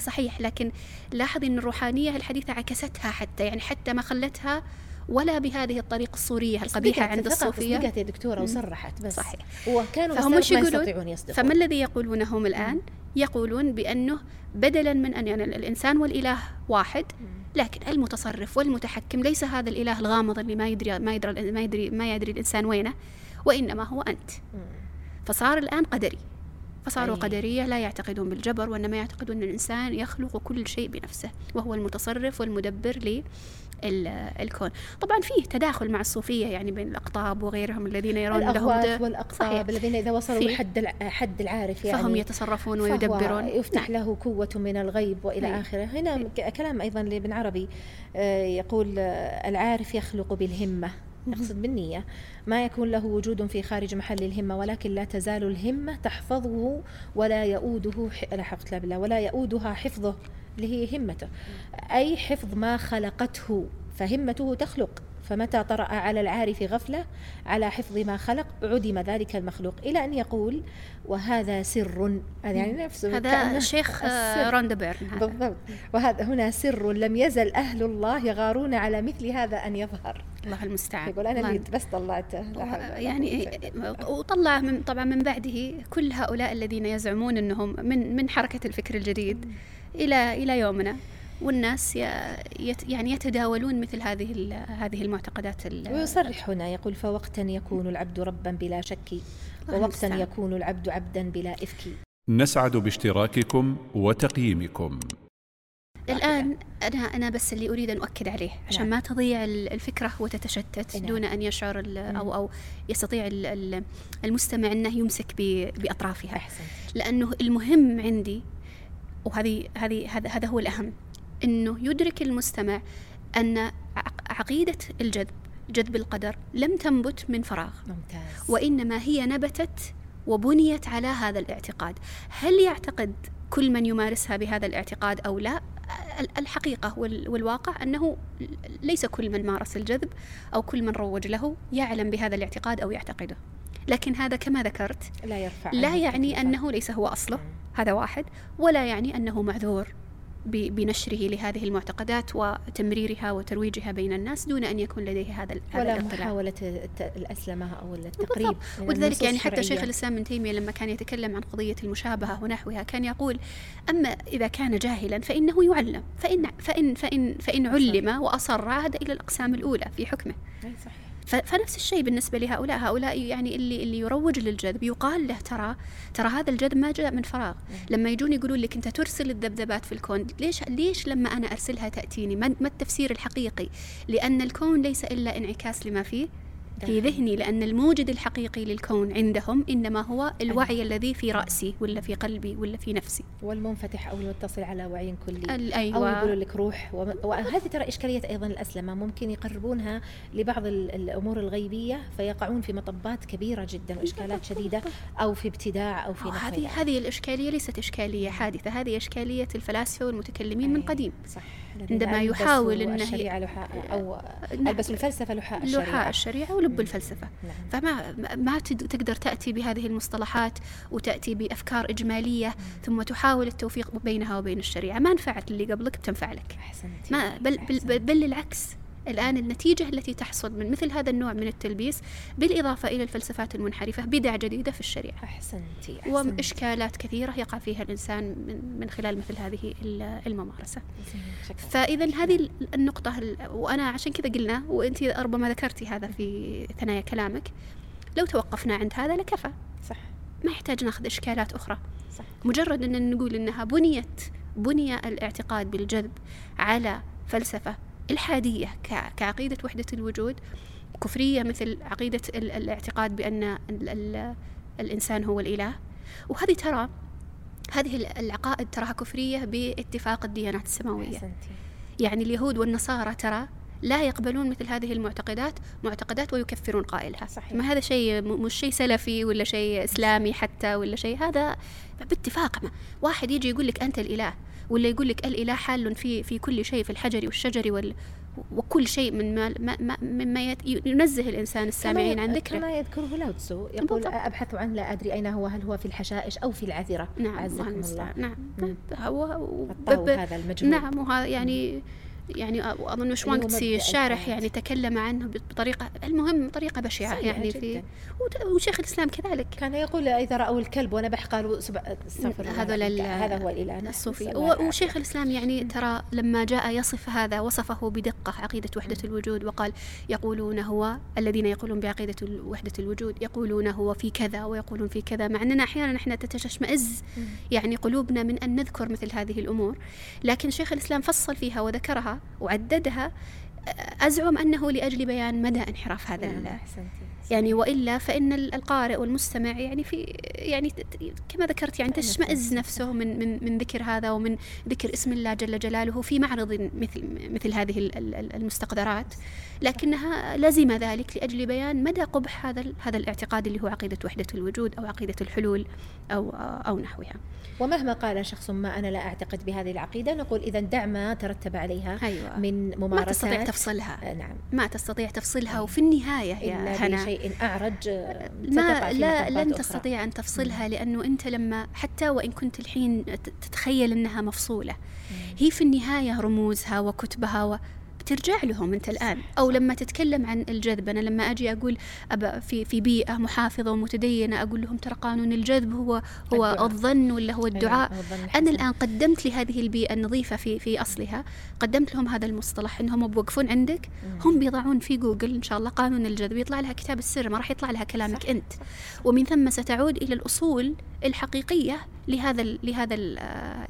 صحيح لكن لاحظي أن الروحانية الحديثة عكستها حتى يعني حتى ما خلتها ولا بهذه الطريقة الصورية القبيحة عند الصوفية. صدقت يا دكتورة وصرحت بس. صحيح. وكانوا فهم مش يقولون؟ يصدقون. فما الذي يقولونه هم الآن؟ يقولون بأنه بدلا من أن يعني الإنسان والإله واحد لكن المتصرف والمتحكم ليس هذا الإله الغامض اللي ما يدري ما يدري ما يدري ما يدري الإنسان وينه وإنما هو أنت. فصار الآن قدري. فصاروا أي. قدرية لا يعتقدون بالجبر وإنما يعتقدون أن الإنسان يخلق كل شيء بنفسه وهو المتصرف والمدبر الكون. طبعا فيه تداخل مع الصوفية يعني بين الأقطاب وغيرهم الذين يرون لهم والأقطاب الذين إذا وصلوا حد حد العارف يعني. فهم يتصرفون ويدبرون. يفتح نعم. له قوة من الغيب وإلى نعم. آخره. هنا نعم. كلام أيضا لابن عربي آه، يقول آه، العارف يخلق بالهمة. يقصد بالنية ما يكون له وجود في خارج محل الهمة ولكن لا تزال الهمة تحفظه ولا يؤوده لا حفظ بالله ولا يؤودها حفظه اللي هي همته. أي حفظ ما خلقته فهمته تخلق. فمتى طرأ على العارف غفلة على حفظ ما خلق عدم ذلك المخلوق. إلى أن يقول وهذا سر. يعني نفسه هذا الشيخ روندبيرن بالضبط. وهذا هنا سر لم يزل أهل الله يغارون على مثل هذا أن يظهر. الله المستعان. يقول أنا اللي بس طلعته. يعني وطلع من طبعا من بعده كل هؤلاء الذين يزعمون أنهم من من حركة الفكر الجديد إلى إلى يومنا. والناس يعني يتداولون مثل هذه هذه المعتقدات ويصرح هنا يقول فوقتا يكون العبد ربا بلا شك ووقتا يكون العبد عبدا بلا إفك نسعد باشتراككم وتقييمكم الآن أنا أنا بس اللي أريد أن أؤكد عليه عشان نعم. ما تضيع الفكرة وتتشتت نعم. دون أن يشعر أو أو يستطيع المستمع أنه يمسك بأطرافها أحسن. لأنه المهم عندي وهذه هذه هذا هذا هو الأهم أنه يدرك المستمع أن عقيدة الجذب جذب القدر لم تنبت من فراغ. ممتاز. وإنما هي نبتت وبنيت على هذا الاعتقاد. هل يعتقد كل من يمارسها بهذا الاعتقاد أو لا؟ الحقيقة والواقع أنه ليس كل من مارس الجذب أو كل من روج له يعلم بهذا الاعتقاد أو يعتقده. لكن هذا كما ذكرت لا يرفع لا يعني أنه ليس هو أصله. هذا واحد. ولا يعني أنه معذور. بنشره لهذه المعتقدات وتمريرها وترويجها بين الناس دون أن يكون لديه هذا ولا محاولة الأسلمة أو التقريب ولذلك يعني حتى شيخ الإسلام ابن تيمية لما كان يتكلم عن قضية المشابهة ونحوها كان يقول أما إذا كان جاهلا فإنه يعلم فان فان فان فإن علم وأصر عاد إلى الأقسام الأولى في حكمه. صحيح. فنفس الشيء بالنسبة لهؤلاء. هؤلاء يعني اللي اللي يروج للجذب يقال له ترى ترى هذا الجذب ما جاء من فراغ. لما يجون يقولون لك أنت ترسل الذبذبات في الكون ليش ليش لما أنا أرسلها تأتيني؟ ما التفسير الحقيقي؟ لأن الكون ليس إلا انعكاس لما فيه في ذهني لأن الموجد الحقيقي للكون عندهم إنما هو الوعي أيوة. الذي في رأسي ولا في قلبي ولا في نفسي. والمنفتح أو المتصل على وعي كلي. أيوة. أو يقولوا لك روح. وهذه ترى إشكالية أيضا الأسلمة. ممكن يقربونها لبعض الأمور الغيبية فيقعون في مطبات كبيرة جدا وإشكالات شديدة أو في ابتداع أو في هذه هذه الإشكالية ليست إشكالية حادثة. هذه إشكالية الفلاسفة والمتكلمين من قديم. صح. عندما يحاول إنه الشريعة لحاء أو نعم البس الفلسفه لحاء الشريعه لحاء الشريعة. ولب الفلسفة. نعم. فما ما تقدر تأتي بهذه المصطلحات وتأتي بأفكار إجمالية مم. ثم تحاول التوفيق بينها وبين الشريعة. ما نفعت اللي قبلك بتنفع لك. أحسنتي. ما بل, بل, بل, بل العكس. الآن النتيجة التي تحصل من مثل هذا النوع من التلبيس بالإضافة إلى الفلسفات المنحرفة بدع جديدة في الشريعة. أحسنتي, أحسنتي. وإشكالات كثيرة يقع فيها الإنسان من, من خلال مثل هذه الممارسة. فإذا هذه النقطة وأنا عشان كذا قلنا وأنت ربما ذكرتي هذا في ثنايا كلامك لو توقفنا عند هذا لكفى. صح. ما يحتاج ناخذ إشكالات أخرى. صح. مجرد أن نقول أنها بنيت بني الاعتقاد بالجذب على فلسفة الحادية كعقيدة وحدة الوجود. كفرية مثل عقيدة الاعتقاد بأن ال ال الإنسان هو الإله. وهذه ترى هذه العقائد تراها كفرية باتفاق الديانات السماوية. يعني اليهود والنصارى ترى لا يقبلون مثل هذه المعتقدات معتقدات ويكفرون قائلها. صحيح. ما هذا شيء مش شيء سلفي ولا شيء إسلامي حتى ولا شيء. هذا باتفاق واحد يجي يقول لك أنت الإله. ولا يقول لك الإله حال في في كل شيء في الحجر والشجر وال وكل شيء من ما, ما مما ينزه الإنسان السامعين عن ذكره. كما يذكره لاوتسو يقول بالضبط. أبحث عن لا أدري أين هو هل هو في الحشائش أو في العذرة. نعم عزكم الله. نعم, نعم. هو هذا المجهول. نعم وهذا يعني يعني اظن شوانكسي الشارح يعني تكلم عنه بطريقة المهم طريقة بشعة يعني في وشيخ الإسلام كذلك. كان يقول إذا رأوا الكلب ونبح قالوا استغفر هذول هذا هو الإله الصوفي. وشيخ الإسلام يعني ترى لما جاء يصف هذا وصفه بدقة عقيدة وحدة الوجود وقال يقولون هو الذين يقولون بعقيدة وحدة الوجود يقولون هو في كذا ويقولون في كذا مع أننا أحيانا إحنا تتشمئز يعني قلوبنا من أن نذكر مثل هذه الأمور. لكن شيخ الإسلام فصل فيها وذكرها وعددها أزعم أنه لأجل بيان مدى انحراف هذا نعم يعني وإلا فإن القارئ والمستمع يعني في يعني كما ذكرت يعني تشمئز نفسه من من من ذكر هذا ومن ذكر اسم الله جل جلاله في معرض مثل مثل هذه المستقدرات. لكنها لزم ذلك لأجل بيان مدى قبح هذا هذا الاعتقاد اللي هو عقيدة وحدة الوجود أو عقيدة الحلول أو أو نحوها. ومهما قال شخص ما أنا لا أعتقد بهذه العقيدة نقول إذا دع ما ترتب عليها أيوة. من ممارسات ما تستطيع تفصلها آه نعم. ما تستطيع تفصلها وفي النهاية يا هنا. شيء أعرج ما لا لن تستطيع أن تفصلها لأنه أنت لما حتى وإن كنت الحين تتخيل أنها مفصولة. هي في النهاية رموزها وكتبها بترجع لهم انت الآن أو لما تتكلم عن الجذب أنا لما أجي أقول أبا في في بيئة محافظة ومتدينة أقول لهم ترى قانون الجذب هو هو الدعاء. الظن ولا هو الدعاء أيوة. أنا الآن قدمت لهذه البيئة النظيفة في في أصلها قدمت لهم هذا المصطلح إنهم بوقفون عندك هم بيضعون في جوجل إن شاء الله قانون الجذب يطلع لها كتاب السر ما راح يطلع لها كلامك صح. أنت ومن ثم ستعود إلى الأصول الحقيقية لهذا لهذا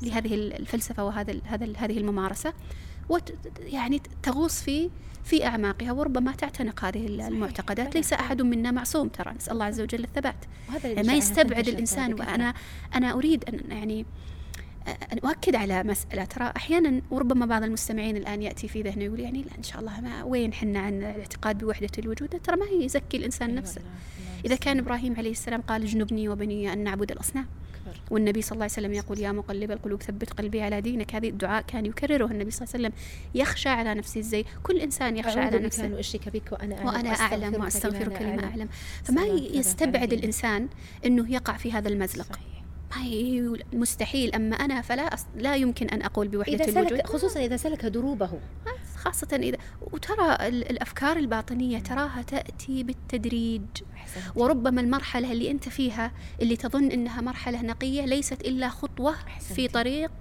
لهذه الفلسفة وهذا هذا هذه الممارسة يعني تغوص في في أعماقها وربما تعتنق هذه المعتقدات. ليس أحد منا معصوم ترى. نسأل الله عز وجل الثبات. ما يستبعد الإنسان. وأنا أنا أريد أن يعني أن أؤكد على مسألة. ترى أحيانا وربما بعض المستمعين الآن يأتي في ذهنه يقول يعني لا إن شاء الله ما وين حنا عن الاعتقاد بوحدة الوجود؟ ترى ما يزكي الإنسان نفسه. إذا كان إبراهيم عليه السلام قال اجنبني وبني أن نعبد الأصنام. والنبي صلى الله عليه وسلم يقول يا مقلب القلوب ثبت قلبي على دينك. هذه الدعاء كان يكرره النبي صلى الله عليه وسلم. يخشى على نفسه إزاي كل إنسان يخشى على نفسه. أن أشرك بك وأنا أعلم. وأنا أعلم وأستغفرك لما أعلم. فما يستبعد الإنسان أنه يقع في هذا المزلق. صحيح. ما مستحيل. أما أنا فلا أص... لا يمكن أن أقول بوحدة إذا الوجود. سلك خصوصا إذا سلك دروبه. خاصة إذا وترى الأفكار الباطنية تراها تأتي بالتدريج. وربما المرحلة اللي أنت فيها اللي تظن أنها مرحلة نقية ليست إلا خطوة في طريق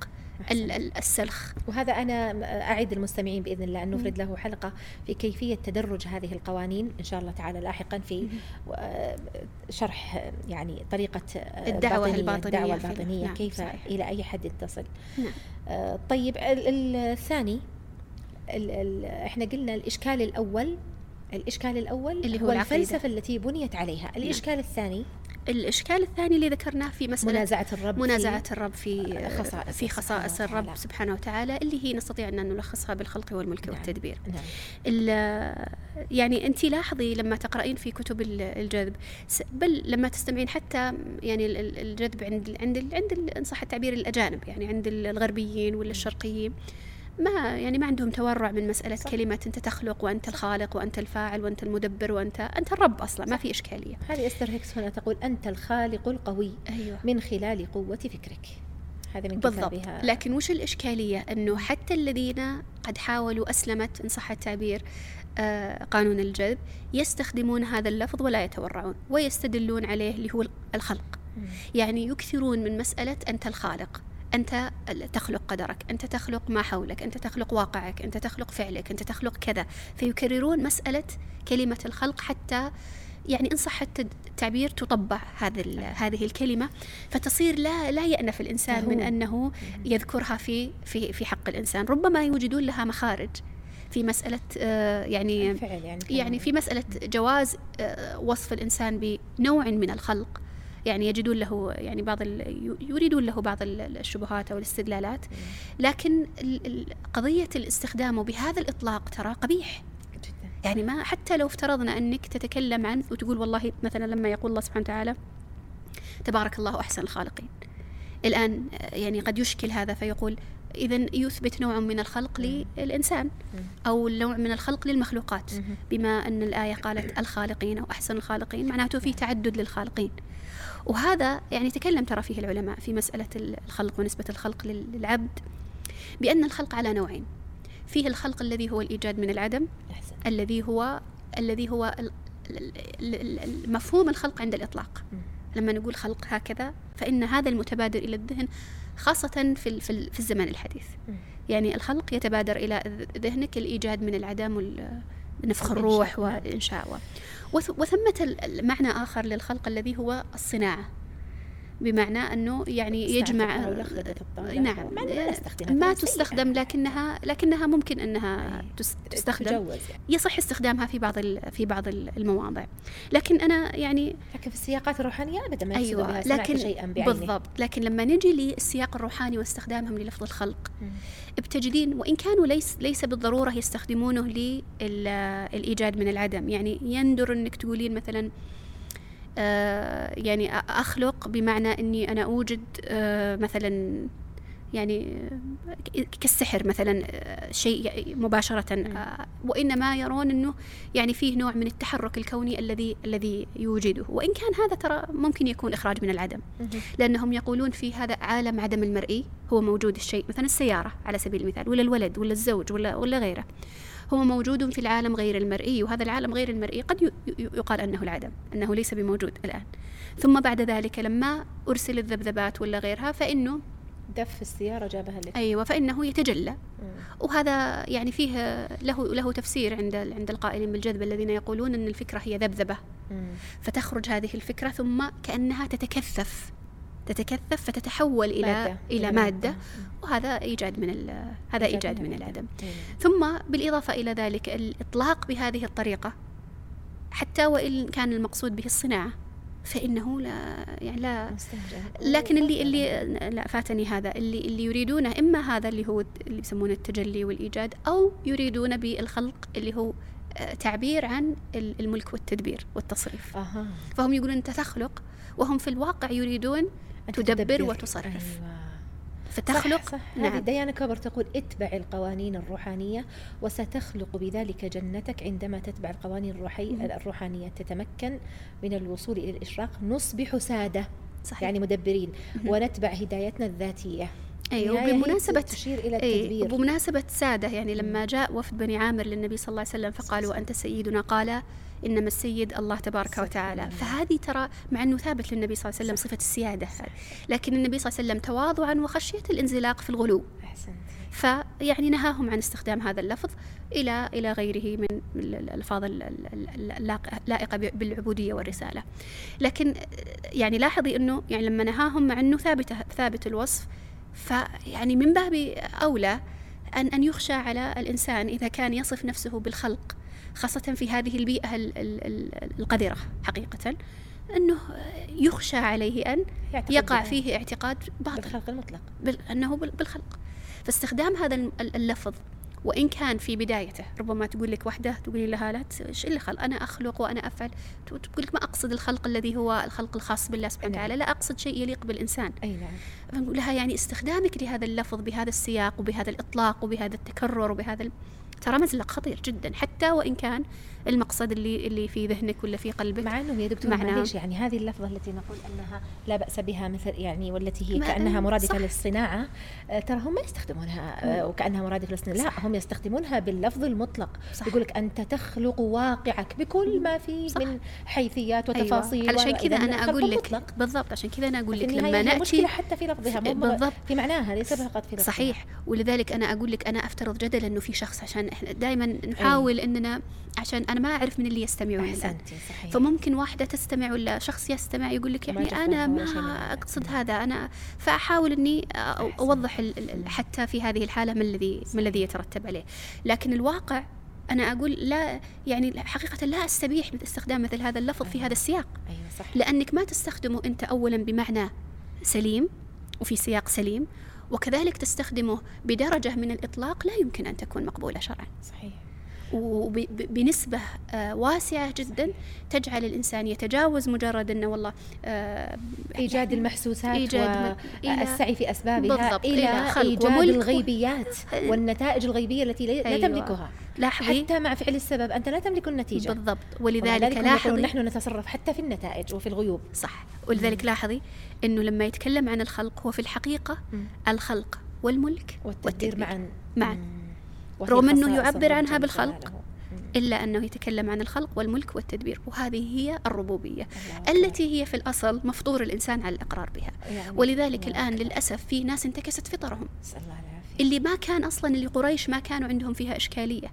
السلخ. وهذا أنا أعد المستمعين بإذن الله أن نفرد له حلقة في كيفية تدرج هذه القوانين إن شاء الله تعالى لاحقا في شرح يعني طريقة الدعوة الباطنية, الدعوة الباطنية نعم كيف صحيح. إلى أي حد تصل. نعم. طيب الثاني إحنا قلنا الإشكال الأول الإشكال الأول اللي هو, هو الفلسفة التي بنيت عليها. نعم. الإشكال الثاني؟ الإشكال الثاني اللي ذكرناه في مسألة منازعة الرب منازعة في الرب في خصائص في خصائص الرب سبحانه وتعالى اللي هي نستطيع أن نلخصها بالخلق والملك نعم. والتدبير. نعم. يعني أنت لاحظي لما تقرأين في كتب الجذب بل لما تستمعين حتى يعني الجذب عند عند عند إن صح التعبير الأجانب يعني عند الغربيين ولا الشرقيين. ما يعني ما عندهم تورع من مسألة صح. كلمة أنت تخلق وأنت الخالق وأنت الفاعل وأنت المدبر وأنت أنت الرب أصلا صح. ما في إشكالية هذه أستر هيكس هنا تقول أنت الخالق القوي أيوة. من خلال قوة فكرك هذا من بالضبط كتابها. لكن وش الإشكالية أنه حتى الذين قد حاولوا أسلمت إن صح التعبير آه قانون الجذب يستخدمون هذا اللفظ ولا يتورعون ويستدلون عليه اللي هو الخلق. يعني يكثرون من مسألة أنت الخالق أنت تخلق قدرك أنت تخلق ما حولك أنت تخلق واقعك أنت تخلق فعلك أنت تخلق كذا. فيكررون مسألة كلمة الخلق حتى يعني إن صح التعبير تطبع هذا هذه الكلمة. فتصير لا لا يأنف الإنسان من أنه يذكرها في في في حق الإنسان. ربما يوجدون لها مخارج في مسألة آه، يعني يعني, يعني في مسألة جواز آه، وصف الإنسان بنوع من الخلق. يعني يجدون له يعني بعض يريدون له بعض الشبهات أو الاستدلالات. لكن قضية الاستخدام بهذا الإطلاق ترى قبيح. يعني ما حتى لو افترضنا أنك تتكلم عن وتقول والله مثلا لما يقول الله سبحانه وتعالى تبارك الله أحسن الخالقين. الآن يعني قد يشكل هذا فيقول إذا يثبت نوع من الخلق للإنسان أو نوع من الخلق للمخلوقات. بما أن الآية قالت الخالقين أو أحسن الخالقين معناته في تعدد للخالقين. وهذا يعني تكلم ترى فيه العلماء في مسألة الخلق ونسبة الخلق للعبد. بأن الخلق على نوعين. فيه الخلق الذي هو الإيجاد من العدم أحسن. الذي هو الذي هو مفهوم الخلق عند الإطلاق. لما نقول خلق هكذا فإن هذا المتبادر إلى الذهن خاصة في في الزمن الحديث. يعني الخلق يتبادر إلى ذهنك الإيجاد من العدم ونفخ الروح. والإنشاء وثمة معنى آخر للخلق الذي هو الصناعة. بمعنى أنه يعني يجمع نعم ما تستخدم لكنها لكنها ممكن أنها تستخدم. يصح استخدامها في بعض في بعض المواضع. لكن أنا يعني لكن في السياقات الروحانية ابدا ما أيوة لكن شيئا بعينه بالضبط. لكن لما نجي للسياق الروحاني واستخدامهم للفظ الخلق بتجدين وإن كانوا ليس ليس بالضرورة يستخدمونه للايجاد من العدم. يعني يندر أنك تقولين مثلا يعني أخلق بمعنى أني أنا أوجد آه، مثلا يعني كالسحر مثلا آه، شيء مباشرة وإنما يرون أنه يعني فيه نوع من التحرك الكوني الذي الذي يوجده. وإن كان هذا ترى ممكن يكون إخراج من العدم. لأنهم يقولون في هذا عالم عدم المرئي هو موجود الشيء مثلا السيارة على سبيل المثال ولا الولد ولا الزوج ولا ولا غيره. هو موجود في العالم غير المرئي وهذا العالم غير المرئي قد يقال أنه العدم أنه ليس بموجود الآن. ثم بعد ذلك لما أرسل الذبذبات ولا غيرها فإنه دف السيارة جابها لك. أيوة فإنه يتجلى. وهذا يعني فيه له له تفسير عند عند القائلين بالجذب الذين يقولون أن الفكرة هي ذبذبة. فتخرج هذه الفكرة ثم كأنها تتكثف. تتكثف فتتحول إلى مادة. إلى مادة. وهذا إيجاد من هذا إيجاد من العدم. ثم بالإضافة إلى ذلك الإطلاق بهذه الطريقة حتى وإن كان المقصود به الصناعة فإنه لا يعني لا لكن اللي اللي لا فاتني هذا. اللي اللي يريدونه إما هذا اللي هو اللي يسمونه التجلي والإيجاد أو يريدون بالخلق اللي هو آه، تعبير عن الملك والتدبير والتصريف. أه. فهم يقولون انت تخلق وهم في الواقع يريدون تدبر وتصرف. أيوة. فتخلق؟ صح. صح. نعم. ديانا كبر تقول اتبع القوانين الروحانية وستخلق بذلك جنتك عندما تتبع القوانين الروحي الروحانية. تتمكن من الوصول إلى الإشراق. نصبح سادة صحيح. يعني مدبرين. ونتبع هدايتنا الذاتية. أيوه وبمناسبة تشير إلى التدبير. أي وبمناسبة سادة يعني لما جاء وفد بني عامر للنبي صلى الله عليه وسلم فقالوا أنت سيدنا؟ قال إنما السيد الله تبارك وتعالى. فهذه ترى مع أنه ثابت للنبي صلى الله عليه وسلم صفة السيادة. لكن النبي صلى الله عليه وسلم تواضعا وخشية الانزلاق في الغلو. فيعني نهاهم عن استخدام هذا اللفظ إلى إلى غيره من الألفاظ اللائقة بالعبودية والرسالة. لكن يعني لاحظي أنه يعني لما نهاهم مع أنه ثابت ثابت الوصف فيعني من باب أولى أن أن يخشى على الإنسان إذا كان يصف نفسه بالخلق. خاصة في هذه البيئة القذرة حقيقة أنه يخشى عليه أن يقع فيه اعتقاد باطل. بالخلق المطلق. أنه بالخلق. فاستخدام هذا اللفظ وإن كان في بدايته ربما تقول لك وحدة تقولي لها لا إيش اللي خلق أنا أخلق وأنا أفعل. تقول لك ما أقصد الخلق الذي هو الخلق الخاص بالله سبحانه وتعالى لا أقصد شيء يليق بالإنسان. أي نعم. فنقول لها يعني استخدامك لهذا اللفظ بهذا السياق وبهذا الإطلاق وبهذا التكرر وبهذا ترى مزلق خطير جدا حتى وإن كان المقصد اللي اللي في ذهنك ولا في قلبك. مع إنه يا دكتور معليش يعني هذه اللفظة التي نقول أنها لا بأس بها مثل يعني والتي هي كأنها مرادفة صح. للصناعة. آه، ترى هم ما يستخدمونها آه، وكأنها مرادفة للصناعة. لا هم يستخدمونها باللفظ المطلق. يقول لك أنت تخلق واقعك بكل ما فيه صح. من حيثيات أيوة. وتفاصيل أيوة. علشان كذا أنا أقول لك مطلق. بالضبط عشان كذا أنا أقول لك لما نأتي المشكلة حتى في لفظها بالضبط. في معناها ليس فقط في لفظها. صحيح. ولذلك أنا أقول لك أنا أفترض جدلا إنه في شخص عشان إحنا دائما نحاول إننا عشان أنا ما أعرف من اللي يستمعون الان صحيح. فممكن واحدة تستمع ولا شخص يستمع يقول لك يعني من ما هذا. أقصد هذا أنا فأحاول إني أ- أوضح ال- ال- حتى في هذه الحالة ما الذي ما الذي يترتب عليه لكن الواقع أنا أقول لا يعني حقيقة لا أستبيح من استخدام مثل هذا اللفظ في هذا السياق أيوه صح لأنك ما تستخدمه أنت أولا بمعنى سليم وفي سياق سليم وكذلك تستخدمه بدرجة من الإطلاق لا يمكن أن تكون مقبولة شرعا صحيح وبنسبة واسعة جدا تجعل الإنسان يتجاوز مجرد أنه والله آه، إيجاد يعني المحسوسات إيجاد والسعي في إلى إلى و- الغيبيات والنتائج الغيبية التي لا أيوة. تملكها. لاحظي. حتى مع فعل السبب أنت لا تملك النتيجة. بالضبط. ولذلك لاحظي. نحن نتصرف حتى في النتائج وفي الغيوب. صح. ولذلك لاحظي أنه لما يتكلم عن الخلق هو في الحقيقة. الخلق والملك والتدبير معا. معا. رغم أنه يعبر عنها بالخلق. إلا أنه يتكلم عن الخلق والملك والتدبير وهذه هي الربوبية. التي هي في الأصل مفطور الإنسان على الإقرار بها يعني ولذلك الآن. للأسف في ناس انتكست فطرهم اللي ما كان أصلا اللي قريش ما كانوا عندهم فيها إشكالية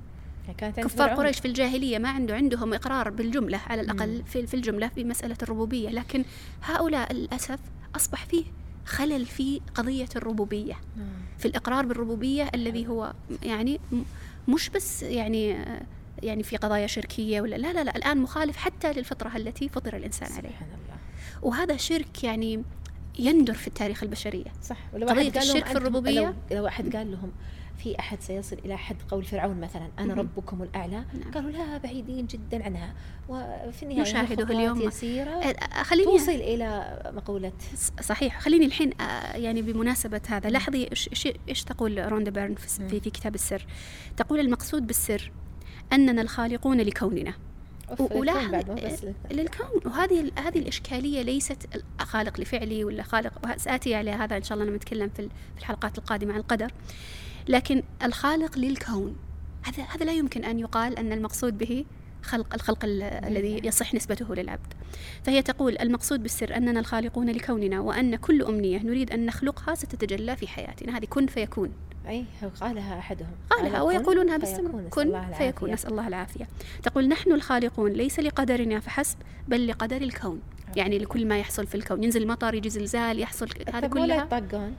عند كفار. قريش في الجاهلية ما عنده عندهم إقرار بالجملة على الأقل في الجملة في مسألة الربوبية لكن هؤلاء للأسف أصبح فيه خلل في قضية الربوبية. مم. في الإقرار بالربوبية الذي هو يعني مش بس يعني يعني في قضايا شركية ولا لا لا لا الآن مخالف حتى للفطرة التي فطر الإنسان عليها. سبحان الله. وهذا شرك يعني يندر في التاريخ البشرية. صح. ولو واحد قال لهم الشرك في الربوبية؟ لو, لو واحد قال لهم في أحد سيصل إلى حد قول فرعون مثلا أنا مهم. ربكم الأعلى. نعم. قالوا لا بعيدين جدا عنها. وفي النهاية نشاهده اليوم. يسيرة. آه، خليني توصل إلى مقولة. ص- صحيح. خليني الحين آه، يعني بمناسبة هذا لاحظي إيش- إيش تقول روندا بيرن في. في, كتاب السر؟ تقول المقصود بالسر أننا الخالقون لكوننا. ولاحظ للكون وهذه هذه الإشكالية ليست خالق لفعلي ولا خالق. وسآتي على هذا إن شاء الله لما نتكلم في ال- في الحلقات القادمة عن القدر. لكن الخالق للكون. هذا هذا لا يمكن أن يقال أن المقصود به خلق الخلق ال- الذي يصح نسبته للعبد. فهي تقول المقصود بالسر أننا الخالقون لكوننا وأن كل أمنية نريد أن نخلقها ستتجلى في حياتنا. هذه كن فيكون. أي هو قالها أحدهم. قالها قال ويقولونها نسأل كن. فيكون. نسأل الله العافية. تقول نحن الخالقون ليس لقدرنا فحسب بل لقدر الكون. يعني لكل ما يحصل في الكون. ينزل مطر يجي زلزال يحصل هذا كلها. يطقون.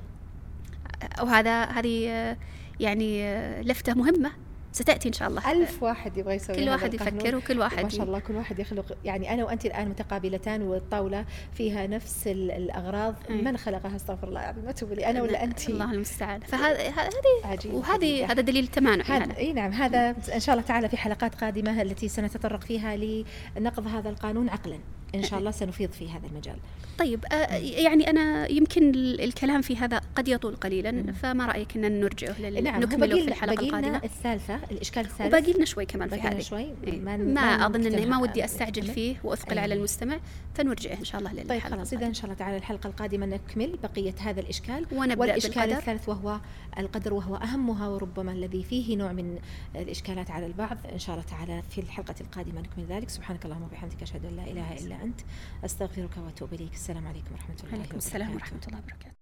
وهذا هذه يعني آه، لفتة مهمة ستأتي إن شاء الله. ألف واحد يبغى يسوي كل واحد. يفكر وكل واحد ما شاء الله كل واحد يخلق يعني أنا وأنت الآن متقابلتان والطاولة فيها نفس ال- الأغراض. أي. من خلقها؟ استغفر الله العظيم. ما تقولي أنا ولا أنت؟ الله المستعان. فهذا هذه عجيب وهذه. هذا دليل التمانع هذا يعني. إي نعم هذا إن شاء الله تعالى في حلقات قادمة التي سنتطرق فيها لنقض هذا القانون عقلا. إن شاء الله سنفيض في هذا المجال. طيب آه، يعني أنا يمكن ال- الكلام في هذا قد يطول قليلا. فما رأيك أن نرجعه لل- نعم نكمله في لنا القادمة؟ الثالثة الإشكال الثالث وباقي لنا شوي كمان في هذه. شوي إيه. ما ما, أظن إنه ما ودي أستعجل نكمل. فيه وأثقل أي. على المستمع فنرجعه إن شاء الله طيب للحلقة خلاص إذا إن شاء الله تعالى الحلقة القادمة نكمل بقية هذا الإشكال. ونبدأ والإشكال الثالث وهو القدر وهو أهمها وربما الذي فيه نوع من الإشكالات على البعض. إن شاء الله تعالى في الحلقة القادمة نكمل ذلك. سبحانك اللهم وبحمدك أشهد أن لا إله إلا أنت أستغفرك وأتوب إليك. السلام عليكم ورحمة الله عليكم السلام وبركاته. ورحمة الله وبركاته